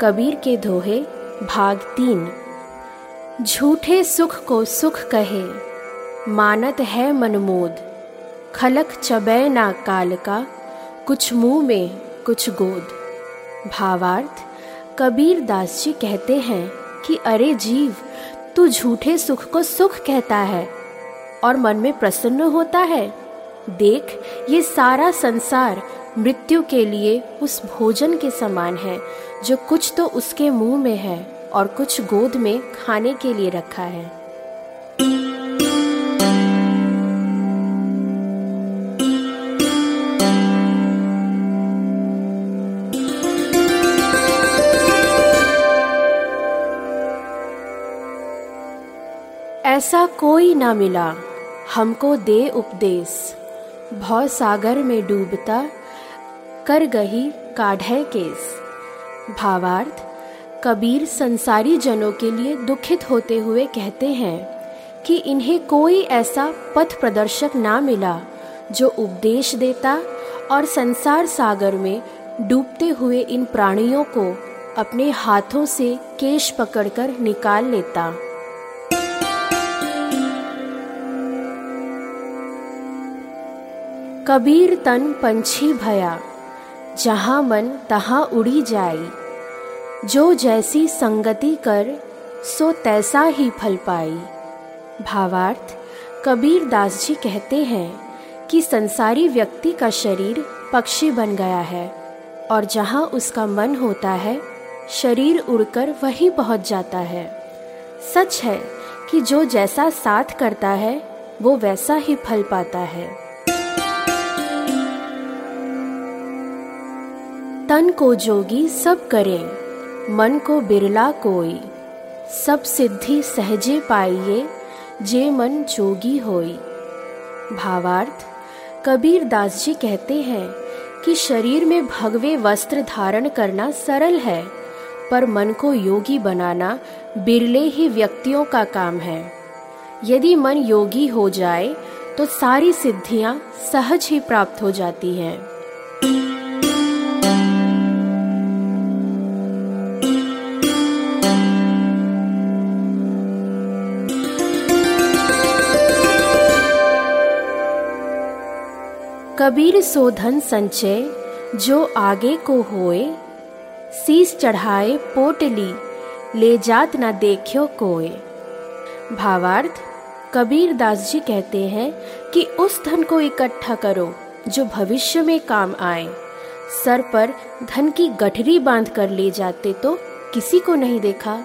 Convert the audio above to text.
कबीर के दोहे, भाग तीन। झूठे सुख को सुख कहे, मानत है मनमोद। खलक चबै ना काल का, कुछ मुँह में कुछ गोद। भावार्थ, कबीर दास जी कहते हैं कि, अरे जीव, तू झूठे सुख को सुख कहता है और मन में प्रसन्न होता है। देख, ये सारा संसार मृत्यु के लिए उस भोजन के समान है, जो कुछ तो उसके मुँह में है और कुछ गोद में खाने के लिए रखा है। ऐसा कोई ना मिला, हमको दे उपदेश। भव सागर में डूबता, कर गही काढ़े केस। भावार्थ, कबीर संसारी जनों के लिए दुखित होते हुए कहते हैं कि इन्हें कोई ऐसा पथ प्रदर्शक ना मिला, जो उपदेश देता और संसार सागर में डूबते हुए इन प्राणियों को अपने हाथों से केश पकड़कर निकाल लेता। कबीर तन पंछी भया, जहाँ मन तहाँ उड़ी जाई जो जैसी संगति कर, सो तैसा ही फल पाई भावार्थ, कबीर दास जी कहते हैं कि संसारी व्यक्ति का शरीर पक्षी बन गया है, और जहाँ उसका मन होता है, शरीर उड़कर वहीं पहुँच जाता है। सच है कि जो जैसा साथ करता है, वो वैसा ही फल पाता है। तन को जोगी सब करें, मन को बिरला कोई। सब सिद्धि सहजे पाइए, जे मन जोगी होई। भावार्थ, कबीर दास जी कहते हैं कि शरीर में भगवे वस्त्र धारण करना सरल है, पर मन को योगी बनाना बिरले ही व्यक्तियों का काम है। यदि मन योगी हो जाए तो सारी सिद्धियाँ सहज ही प्राप्त हो जाती हैं। कबीर सो धन संचय, जो आगे को होए। शीस चढ़ाए पोटली ले जात न देखियो कोय भावार्थ, कबीर दास जी कहते हैं कि उस धन को इकट्ठा करो, जो भविष्य में काम आए। सर पर धन की गठरी बाँध कर ले जाते तो किसी को नहीं देखा।